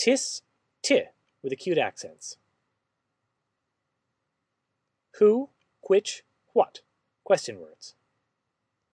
tis, ti with acute accents. Who, which, what. Question words.